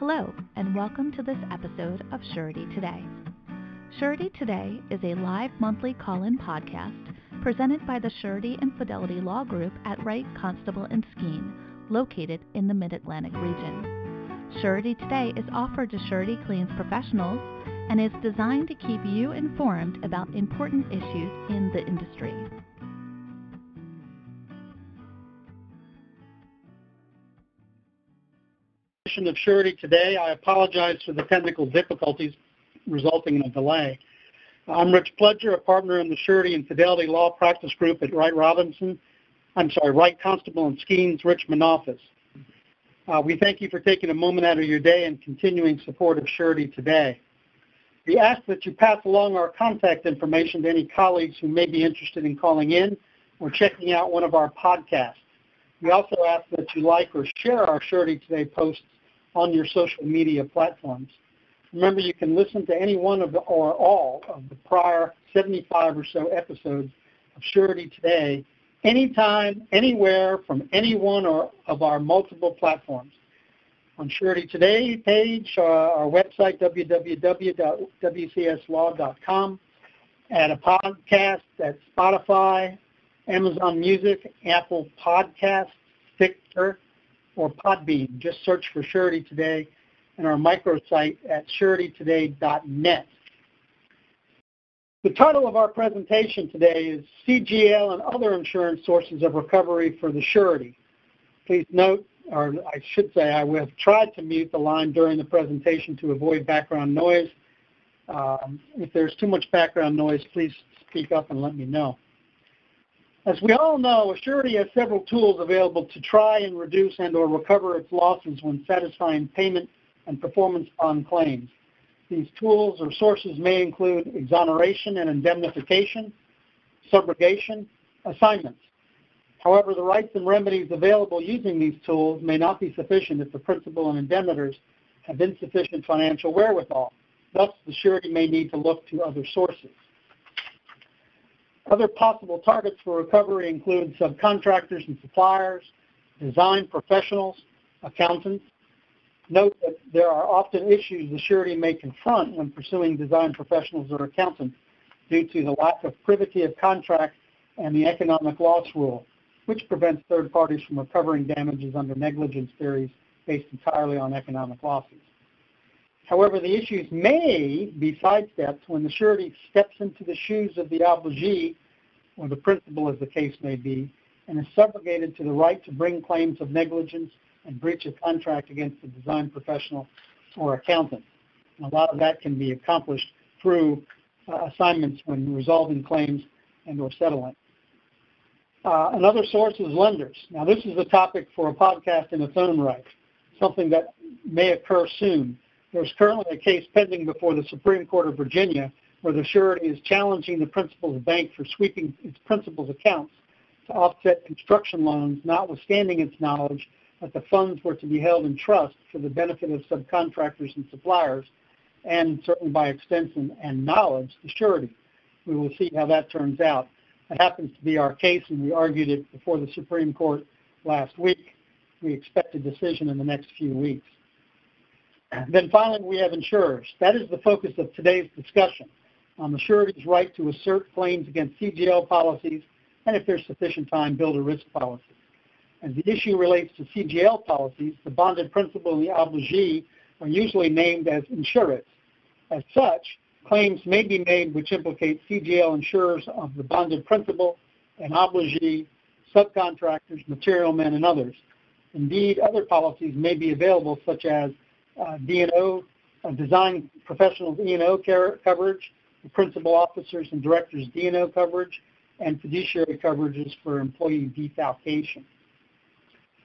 Hello, and welcome to this episode of Surety Today. Surety Today is a live monthly call in podcast presented by the Surety and Fidelity Law Group at Wright, Constable, and Skeen, located in the Mid Atlantic region. Surety Today is offered to surety claims professionals and is designed to keep you informed about important issues in the industry. Of Surety today. I apologize for the technical difficulties resulting in a delay. I'm Rich Pledger, a partner in the Surety and Fidelity Law Practice Group at Wright Robinson. I'm sorry, Wright Constable and Skeen's Richmond office. Uh, we thank you for taking a moment out of your day and continuing support of Surety today. We ask that you pass along our contact information to any colleagues who may be interested in calling in or checking out one of our podcasts. We also ask that you like or share our Surety Today posts on your social media platforms. Remember, you can listen to any one of the, or all of the prior 75 or so episodes of Surety Today anytime, anywhere, from any one or of our multiple platforms. On Surety Today page, uh, our website, www.wcslaw.com, at a podcast at Spotify, Amazon Music, Apple Podcasts, Stitcher, or Podbean. Just search for Surety Today and our microsite at suretytoday.net. The title of our presentation today is CGL and Other Insurance Sources of Recovery for the Surety. Please note, or I should say I have tried to mute the line during the presentation to avoid background noise. Um, if there's too much background noise, please speak up and let me know. As we all know, a Surety has several tools available to try and reduce and or recover its losses when satisfying payment and performance bond claims. These tools or sources may include exoneration and indemnification, subrogation, assignments. However, the rights and remedies available using these tools may not be sufficient if the principal and indemnitors have insufficient financial wherewithal. Thus, the surety may need to look to other sources. Other possible targets for recovery include subcontractors and suppliers, design professionals, accountants. Note that there are often issues the surety may confront when pursuing design professionals or accountants due to the lack of privity of contract and the economic loss rule, which prevents third parties from recovering damages under negligence theories based entirely on economic losses. However, the issues may be sidestepped when the surety steps into the shoes of the obligee, or the principal as the case may be, and is subrogated to the right to bring claims of negligence and breach of contract against the design professional or accountant. And a lot of that can be accomplished through uh, assignments when resolving claims and or settling. Uh, another source is lenders. Now this is a topic for a podcast in its own right, something that may occur soon. There's currently a case pending before the Supreme Court of Virginia where the surety is challenging the principal's bank for sweeping its principal's accounts to offset construction loans, notwithstanding its knowledge that the funds were to be held in trust for the benefit of subcontractors and suppliers, and certainly by extension and knowledge, the surety. We will see how that turns out. It happens to be our case, and we argued it before the Supreme Court last week. We expect a decision in the next few weeks. Then finally, we have insurers. That is the focus of today's discussion um, on the surety's right to assert claims against CGL policies and, if there's sufficient time, builder's risk policy. As the issue relates to CGL policies, the bonded principal and the obligee are usually named as insurers. As such, claims may be made which implicate CGL insurers of the bonded principal and obligee, subcontractors, material men, and others. Indeed, other policies may be available, such as D&O, uh, design professionals E&O coverage, principal officers and directors D&O coverage, and fiduciary coverages for employee defalcation.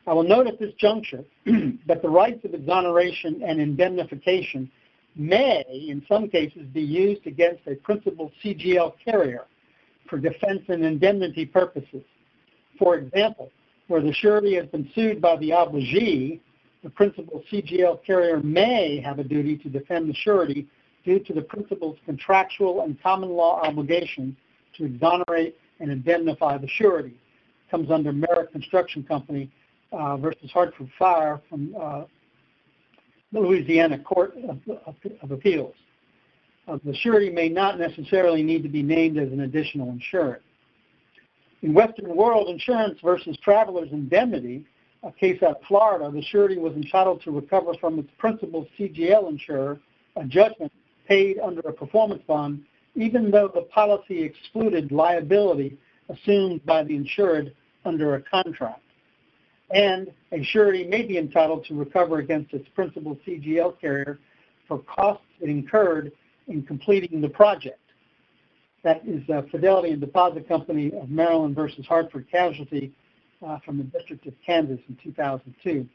I will note at this juncture that the rights of exoneration and indemnification may, in some cases, be used against a principal CGL carrier for defense and indemnity purposes. For example, where the surety has been sued by the obligee, the principal CGL carrier may have a duty to defend the surety due to the principal's contractual and common law obligation to exonerate and indemnify the surety. It comes under Merritt Construction Company uh, versus Hartford Fire from uh, the Louisiana Court of, of, of Appeals. Uh, the surety may not necessarily need to be named as an additional insurer. In Western World Insurance versus Travelers Indemnity, a case out of Florida, the surety was entitled to recover from its principal CGL insurer a judgment paid under a performance bond, even though the policy excluded liability assumed by the insured under a contract. And a surety may be entitled to recover against its principal CGL carrier for costs it incurred in completing the project. That is uh, Fidelity and Deposit Company of Maryland versus Hartford Casualty uh, from the District of Kansas in 2002.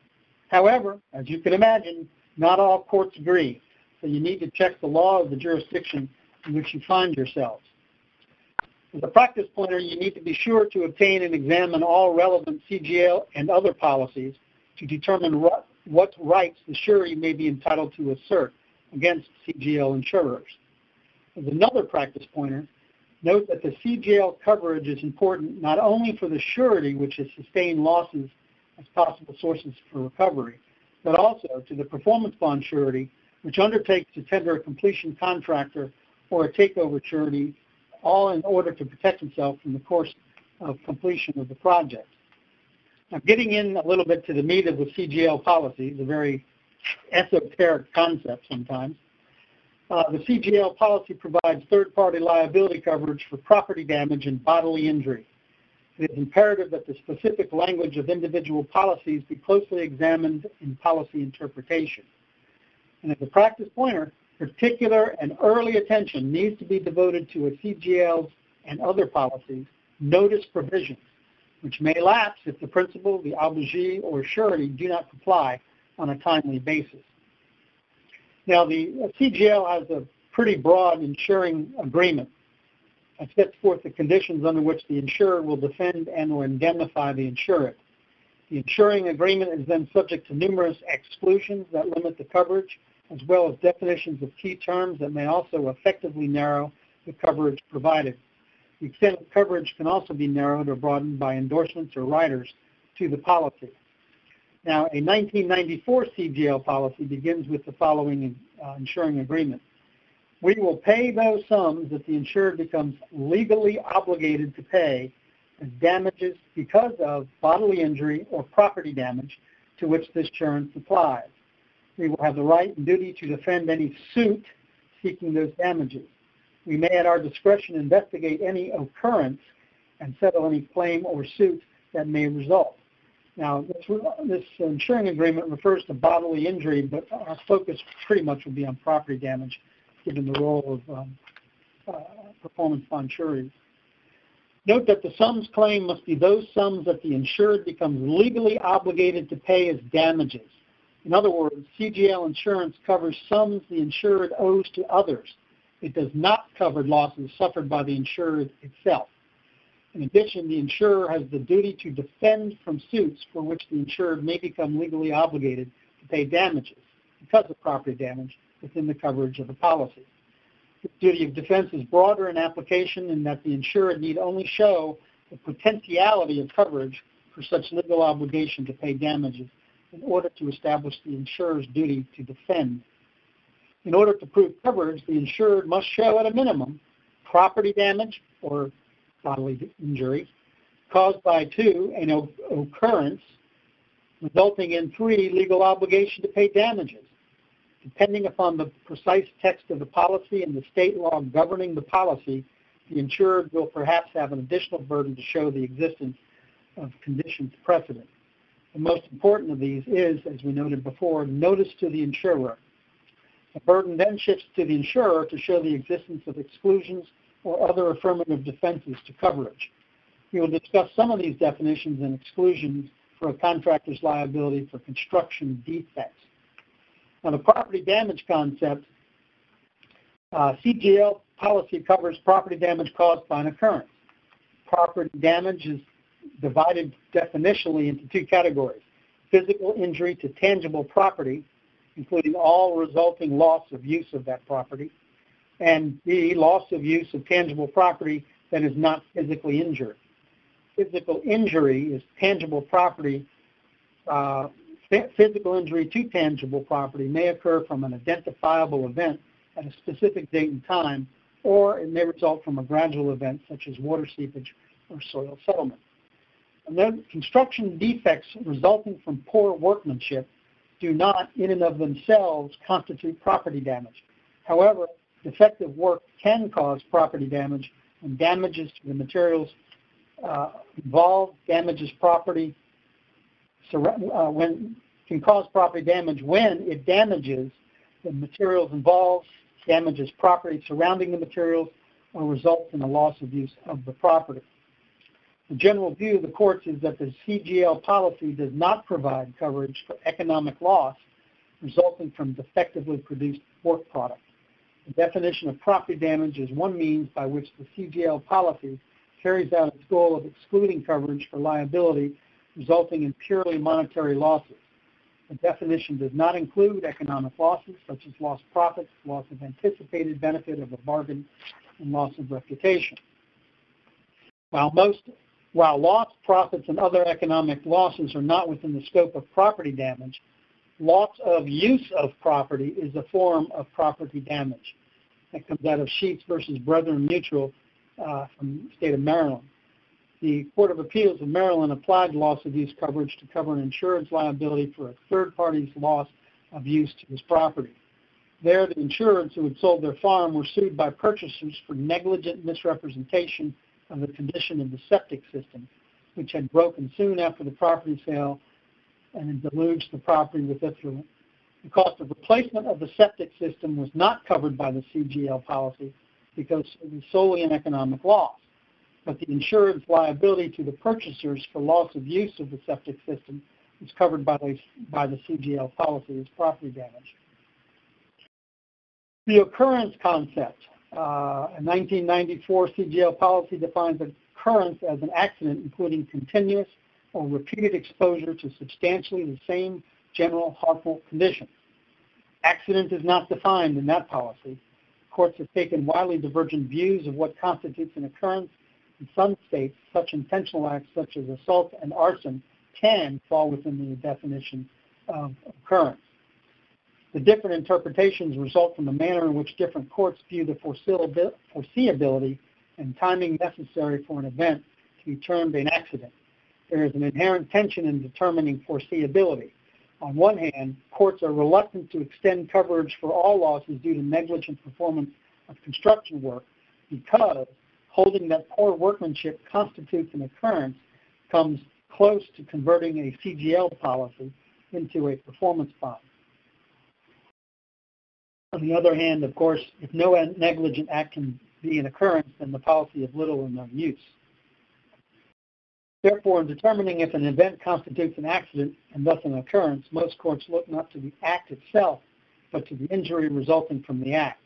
However, as you can imagine, not all courts agree, so you need to check the law of the jurisdiction in which you find yourselves. As a practice pointer, you need to be sure to obtain and examine all relevant CGL and other policies to determine what, what rights the surety may be entitled to assert against CGL insurers. As another practice pointer, note that the CGL coverage is important not only for the surety, which has sustained losses as possible sources for recovery, but also to the performance bond surety, which undertakes to tender a completion contractor or a takeover surety, all in order to protect itself from the course of completion of the project. Now, getting in a little bit to the meat of the CGL policy, the very esoteric concept sometimes. Uh, the CGL policy provides third-party liability coverage for property damage and bodily injury. It is imperative that the specific language of individual policies be closely examined in policy interpretation. And as a practice pointer, particular and early attention needs to be devoted to a CGL's and other policies notice provisions, which may lapse if the principal, the obligee, or surety do not comply on a timely basis. Now, the CGL has a pretty broad insuring agreement that sets forth the conditions under which the insurer will defend and or indemnify the insured. The insuring agreement is then subject to numerous exclusions that limit the coverage, as well as definitions of key terms that may also effectively narrow the coverage provided. The extent of coverage can also be narrowed or broadened by endorsements or riders to the policy. Now, a 1994 CGL policy begins with the following uh, insuring agreement. We will pay those sums that the insured becomes legally obligated to pay as damages because of bodily injury or property damage to which this insurance applies. We will have the right and duty to defend any suit seeking those damages. We may at our discretion investigate any occurrence and settle any claim or suit that may result. Now, this, this insuring agreement refers to bodily injury, but our focus pretty much will be on property damage, given the role of um, uh, performance bond sureties. Note that the sums claimed must be those sums that the insured becomes legally obligated to pay as damages. In other words, CGL insurance covers sums the insured owes to others. It does not cover losses suffered by the insured itself. In addition, the insurer has the duty to defend from suits for which the insured may become legally obligated to pay damages because of property damage within the coverage of the policy. The duty of defense is broader in application in that the insured need only show the potentiality of coverage for such legal obligation to pay damages in order to establish the insurer's duty to defend. In order to prove coverage, the insured must show at a minimum property damage or bodily injury caused by two, an occurrence resulting in three, legal obligation to pay damages. Depending upon the precise text of the policy and the state law governing the policy, the insured will perhaps have an additional burden to show the existence of conditions precedent. The most important of these is, as we noted before, notice to the insurer. The burden then shifts to the insurer to show the existence of exclusions or other affirmative defenses to coverage. We will discuss some of these definitions and exclusions for a contractor's liability for construction defects. Now, the property damage concept, uh, CGL policy covers property damage caused by an occurrence. Property damage is divided definitionally into two categories. Physical injury to tangible property, including all resulting loss of use of that property, and B, loss of use of tangible property that is not physically injured. Physical injury is tangible property uh, physical injury to tangible property may occur from an identifiable event at a specific date and time, or it may result from a gradual event such as water seepage or soil settlement. And then construction defects resulting from poor workmanship do not, in and of themselves, constitute property damage. However, defective work can cause property damage and damages to the materials uh, involved damages property uh, when can cause property damage when it damages the materials involved, damages property surrounding the materials, or results in a loss of use of the property. The general view of the courts is that the CGL policy does not provide coverage for economic loss resulting from defectively produced work product. The definition of property damage is one means by which the CGL policy carries out its goal of excluding coverage for liability resulting in purely monetary losses. The definition does not include economic losses such as lost profits, loss of anticipated benefit of a bargain, and loss of reputation. While most while lost profits and other economic losses are not within the scope of property damage, loss of use of property is a form of property damage. That comes out of Sheets versus Brethren Mutual uh, from the state of Maryland. The Court of Appeals of Maryland applied loss of use coverage to cover an insurance liability for a third party's loss of use to his property. There, the insurers who had sold their farm were sued by purchasers for negligent misrepresentation of the condition of the septic system, which had broken soon after the property sale and had deluged the property with effluent. The cost of replacement of the septic system was not covered by the CGL policy because it was solely an economic loss. But the insurance liability to the purchasers for loss of use of the septic system is covered by the, by the CGL policy as property damage. The occurrence concept. Uh, a 1994 CGL policy defines occurrence as an accident including continuous or repeated exposure to substantially the same general harmful conditions. Accident is not defined in that policy. Courts have taken widely divergent views of what constitutes an occurrence. In some states, such intentional acts such as assault and arson can fall within the definition of occurrence. The different interpretations result from the manner in which different courts view the foreseeability and timing necessary for an event to be termed an accident. There is an inherent tension in determining foreseeability. On one hand, courts are reluctant to extend coverage for all losses due to negligent performance of construction work because holding that poor workmanship constitutes an occurrence comes close to converting a CGL policy into a performance bond. On the other hand, of course, if no negligent act can be an occurrence, then the policy is little or no use. Therefore, in determining if an event constitutes an accident and thus an occurrence, most courts look not to the act itself, but to the injury resulting from the act.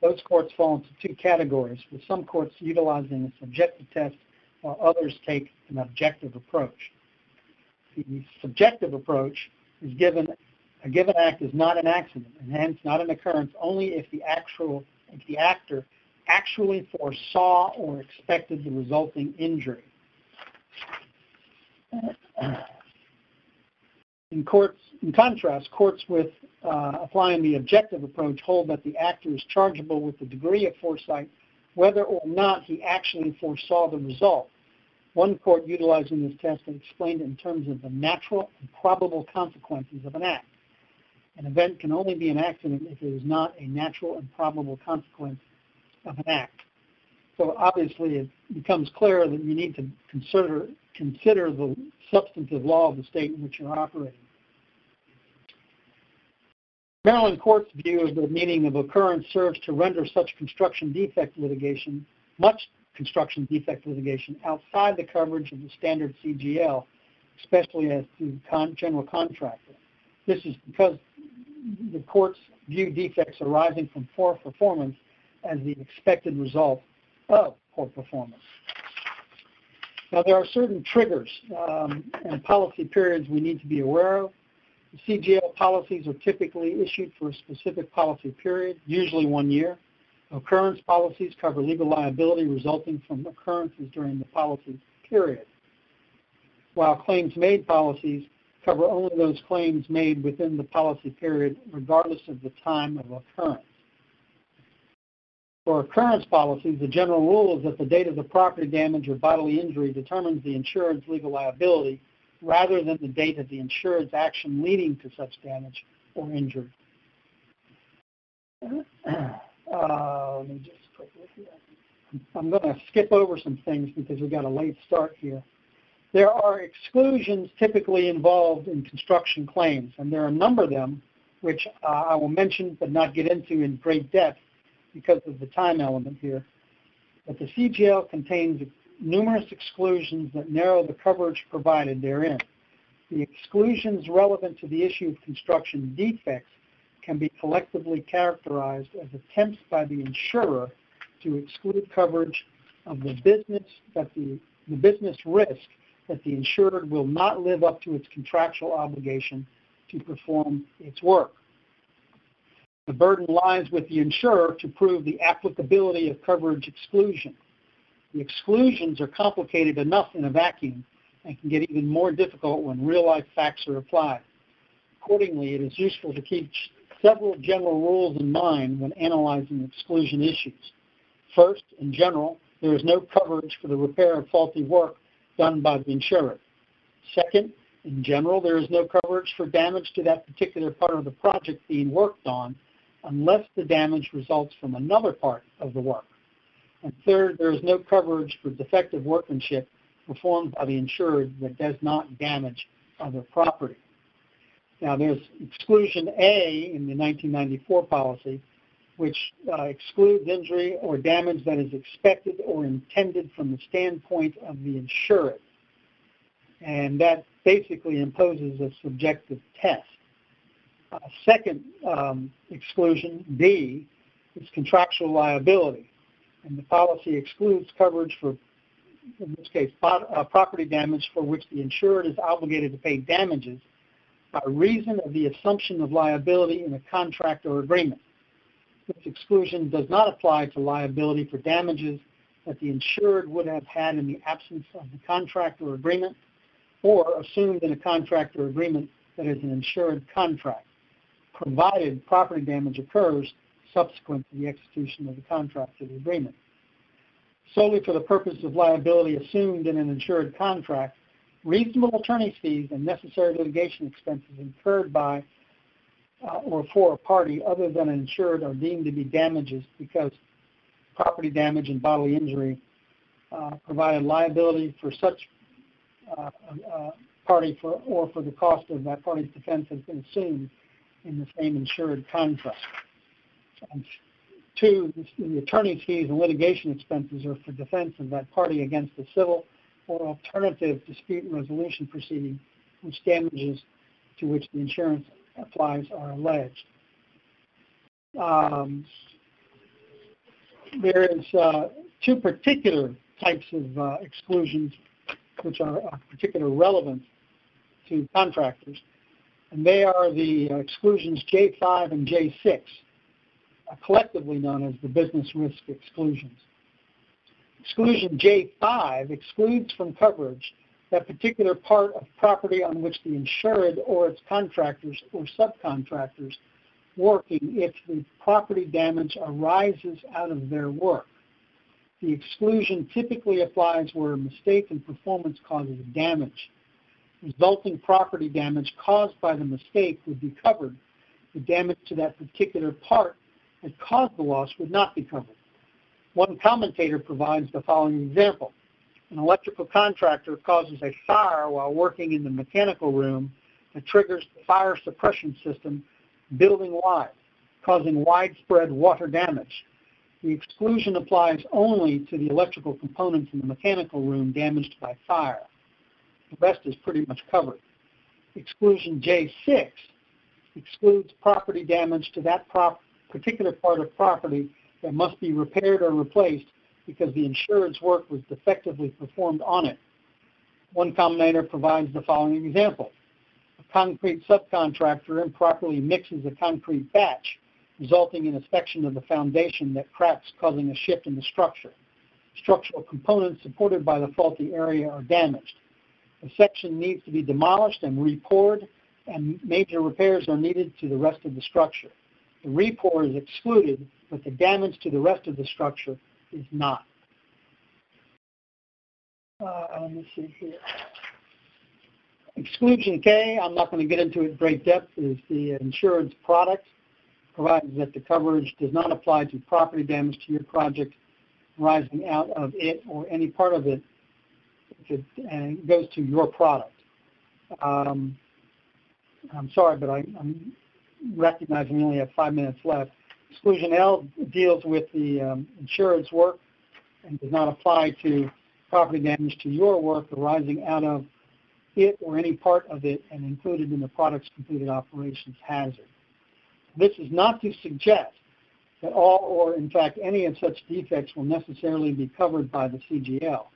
Those courts fall into two categories, with some courts utilizing a subjective test while others take an objective approach. The subjective approach is given a given act is not an accident and hence not an occurrence only if the actual if the actor actually foresaw or expected the resulting injury. In courts, in contrast, courts with uh, applying the objective approach hold that the actor is chargeable with the degree of foresight whether or not he actually foresaw the result. One court utilizing this test explained it in terms of the natural and probable consequences of an act. An event can only be an accident if it is not a natural and probable consequence of an act. So obviously it becomes clear that you need to consider, consider the substantive law of the state in which you're operating. Maryland court's view of the meaning of occurrence serves to render such construction defect litigation, much construction defect litigation, outside the coverage of the standard CGL, especially as to con- general contractor. This is because the courts view defects arising from poor performance as the expected result of poor performance. Now, there are certain triggers um, and policy periods we need to be aware of. The CGL policies are typically issued for a specific policy period, usually one year. Occurrence policies cover legal liability resulting from occurrences during the policy period, while claims made policies cover only those claims made within the policy period, regardless of the time of occurrence. For occurrence policies, the general rule is that the date of the property damage or bodily injury determines the insured's legal liability rather than the date of the insured's action leading to such damage or injury. Uh, let me just quickly I'm going to skip over some things because we got a late start here. There are exclusions typically involved in construction claims, and there are a number of them which uh, I will mention but not get into in great depth because of the time element here. But the CGL contains numerous exclusions that narrow the coverage provided therein. The exclusions relevant to the issue of construction defects can be collectively characterized as attempts by the insurer to exclude coverage of the business that the, the business risk that the insured will not live up to its contractual obligation to perform its work. The burden lies with the insurer to prove the applicability of coverage exclusion. The exclusions are complicated enough in a vacuum and can get even more difficult when real-life facts are applied. Accordingly, it is useful to keep several general rules in mind when analyzing exclusion issues. First, in general, there is no coverage for the repair of faulty work done by the insurer. Second, in general, there is no coverage for damage to that particular part of the project being worked on unless the damage results from another part of the work. And third, there is no coverage for defective workmanship performed by the insured that does not damage other property. Now, there's exclusion A in the 1994 policy, which uh, excludes injury or damage that is expected or intended from the standpoint of the insured. And that basically imposes a subjective test. Uh, second um, exclusion, B, is contractual liability. And the policy excludes coverage for, in this case, uh, property damage for which the insured is obligated to pay damages by reason of the assumption of liability in a contract or agreement. This exclusion does not apply to liability for damages that the insured would have had in the absence of the contract or agreement or assumed in a contract or agreement that is an insured contract, provided property damage occurs subsequent to the execution of the contract or the agreement. Solely for the purpose of liability assumed in an insured contract, reasonable attorney's fees and necessary litigation expenses incurred by uh, or for a party other than an insured are deemed to be damages because property damage and bodily injury uh, provided liability for such uh, uh, party for, or for the cost of that party's defense has been assumed in the same insured contract. And two, the attorney's fees and litigation expenses are for defense of that party against the civil or alternative dispute resolution proceeding which damages to which the insurance applies are alleged. Um, there is uh, two particular types of uh, exclusions which are of particular relevance to contractors, and they are the exclusions J5 and J6, uh, collectively known as the business risk exclusions. Exclusion J5 excludes from coverage that particular part of property on which the insured or its contractors or subcontractors working if the property damage arises out of their work. The exclusion typically applies where a mistake in performance causes damage. Resulting property damage caused by the mistake would be covered. The damage to that particular part that caused the loss would not be covered. One commentator provides the following example. An electrical contractor causes a fire while working in the mechanical room that triggers the fire suppression system building-wide, causing widespread water damage. The exclusion applies only to the electrical components in the mechanical room damaged by fire. The rest is pretty much covered. Exclusion J6 excludes property damage to that prop particular part of property that must be repaired or replaced because the insured's work was defectively performed on it. One commentator provides the following example. A concrete subcontractor improperly mixes a concrete batch, resulting in a section of the foundation that cracks, causing a shift in the structure. Structural components supported by the faulty area are damaged. The section needs to be demolished and repoured, and major repairs are needed to the rest of the structure. The repour is excluded, but the damage to the rest of the structure is not. Uh, let me see here. Exclusion K, I'm not going to get into it in great depth, is the insurance product. Provides that the coverage does not apply to property damage to your project arising out of it or any part of it, and it goes to your product. Um, I'm sorry, but I, am recognizing we only have five minutes left. Exclusion L deals with the um, insurance work and does not apply to property damage to your work arising out of it or any part of it and included in the product's completed operations hazard. This is not to suggest that all or in fact any of such defects will necessarily be covered by the CGL.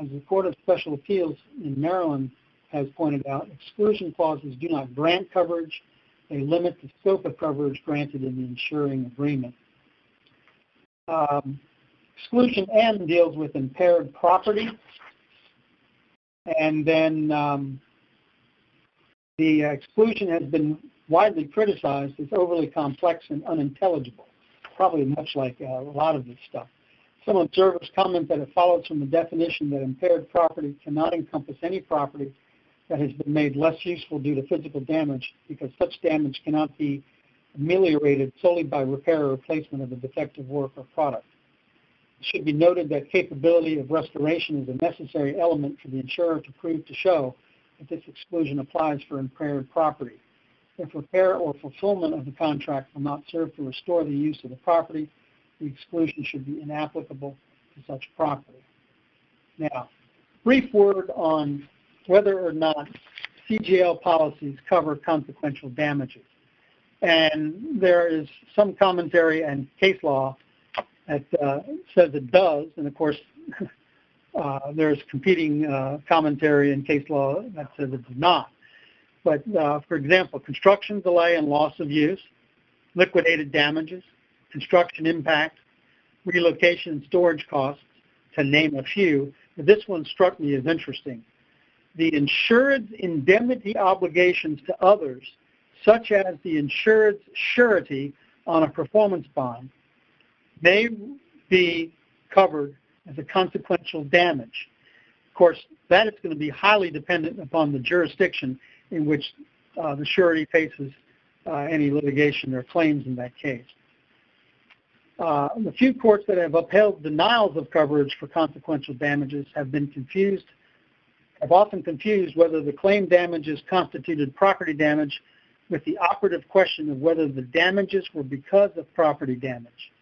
As the Court of Special Appeals in Maryland has pointed out, exclusion clauses do not grant coverage. They limit the scope of coverage granted in the insuring agreement. Um, exclusion N deals with impaired property. And then um, the exclusion has been widely criticized as overly complex and unintelligible, probably much like uh, a lot of this stuff. Some observers comment that it follows from the definition that impaired property cannot encompass any property that has been made less useful due to physical damage because such damage cannot be ameliorated solely by repair or replacement of a defective work or product. It should be noted that capability of restoration is a necessary element for the insurer to prove to show that this exclusion applies for impaired property. If repair or fulfillment of the contract will not serve to restore the use of the property, the exclusion should be inapplicable to such property. Now, brief word on whether or not CGL policies cover consequential damages. And there is some commentary and case law that uh, says it does, and of course, uh, there's competing uh, commentary and case law that says it does not. But uh, for example, construction delay and loss of use, liquidated damages, construction impact, relocation and storage costs, to name a few. but This one struck me as interesting. The insured's indemnity obligations to others, such as the insured's surety on a performance bond, may be covered as a consequential damage. Of course, that is going to be highly dependent upon the jurisdiction in which uh, the surety faces uh, any litigation or claims in that case. Uh, the few courts that have upheld denials of coverage for consequential damages have been confused, have often confused whether the claim damages constituted property damage with the operative question of whether the damages were because of property damage.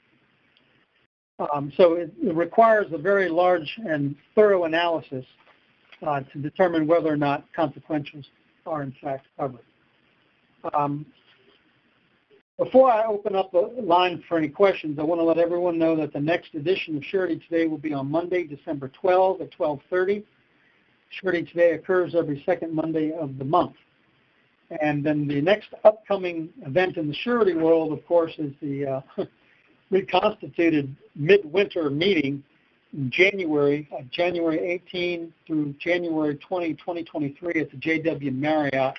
Um, so it, it, requires a very large and thorough analysis uh, to determine whether or not consequentials are in fact covered. Um, before I open up the line for any questions, I want to let everyone know that the next edition of Surety Today will be on Monday, December 12 at 1230. Surety Today occurs every second Monday of the month. And then the next upcoming event in the surety world, of course, is the uh, reconstituted midwinter meeting in January, uh, January 18 through January 20, 2023 at the JW Marriott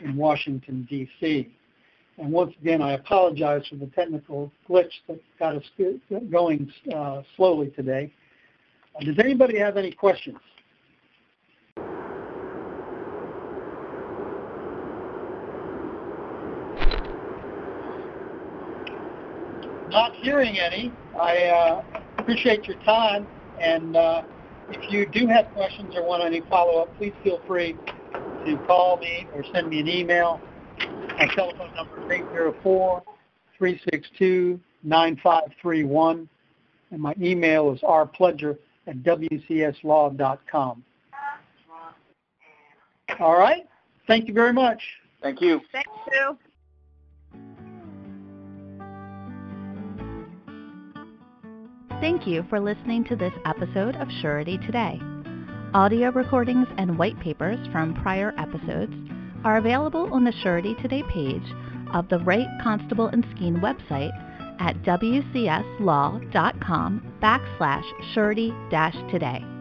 in Washington, D.C. And once again, I apologize for the technical glitch that got us going uh, slowly today. Uh, does anybody have any questions? Not hearing any. I uh, appreciate your time, and uh, if you do have questions or want any follow-up, please feel free to call me or send me an email. My telephone number is 804-362-9531, and my email is rpledger at wcslaw.com. All right. Thank you very much. Thank you. Thank you. Thank you for listening to this episode of Surety Today. Audio recordings and white papers from prior episodes are available on the Surety Today page of the Wright Constable and Skeen website at wcslaw.com backslash surety-today.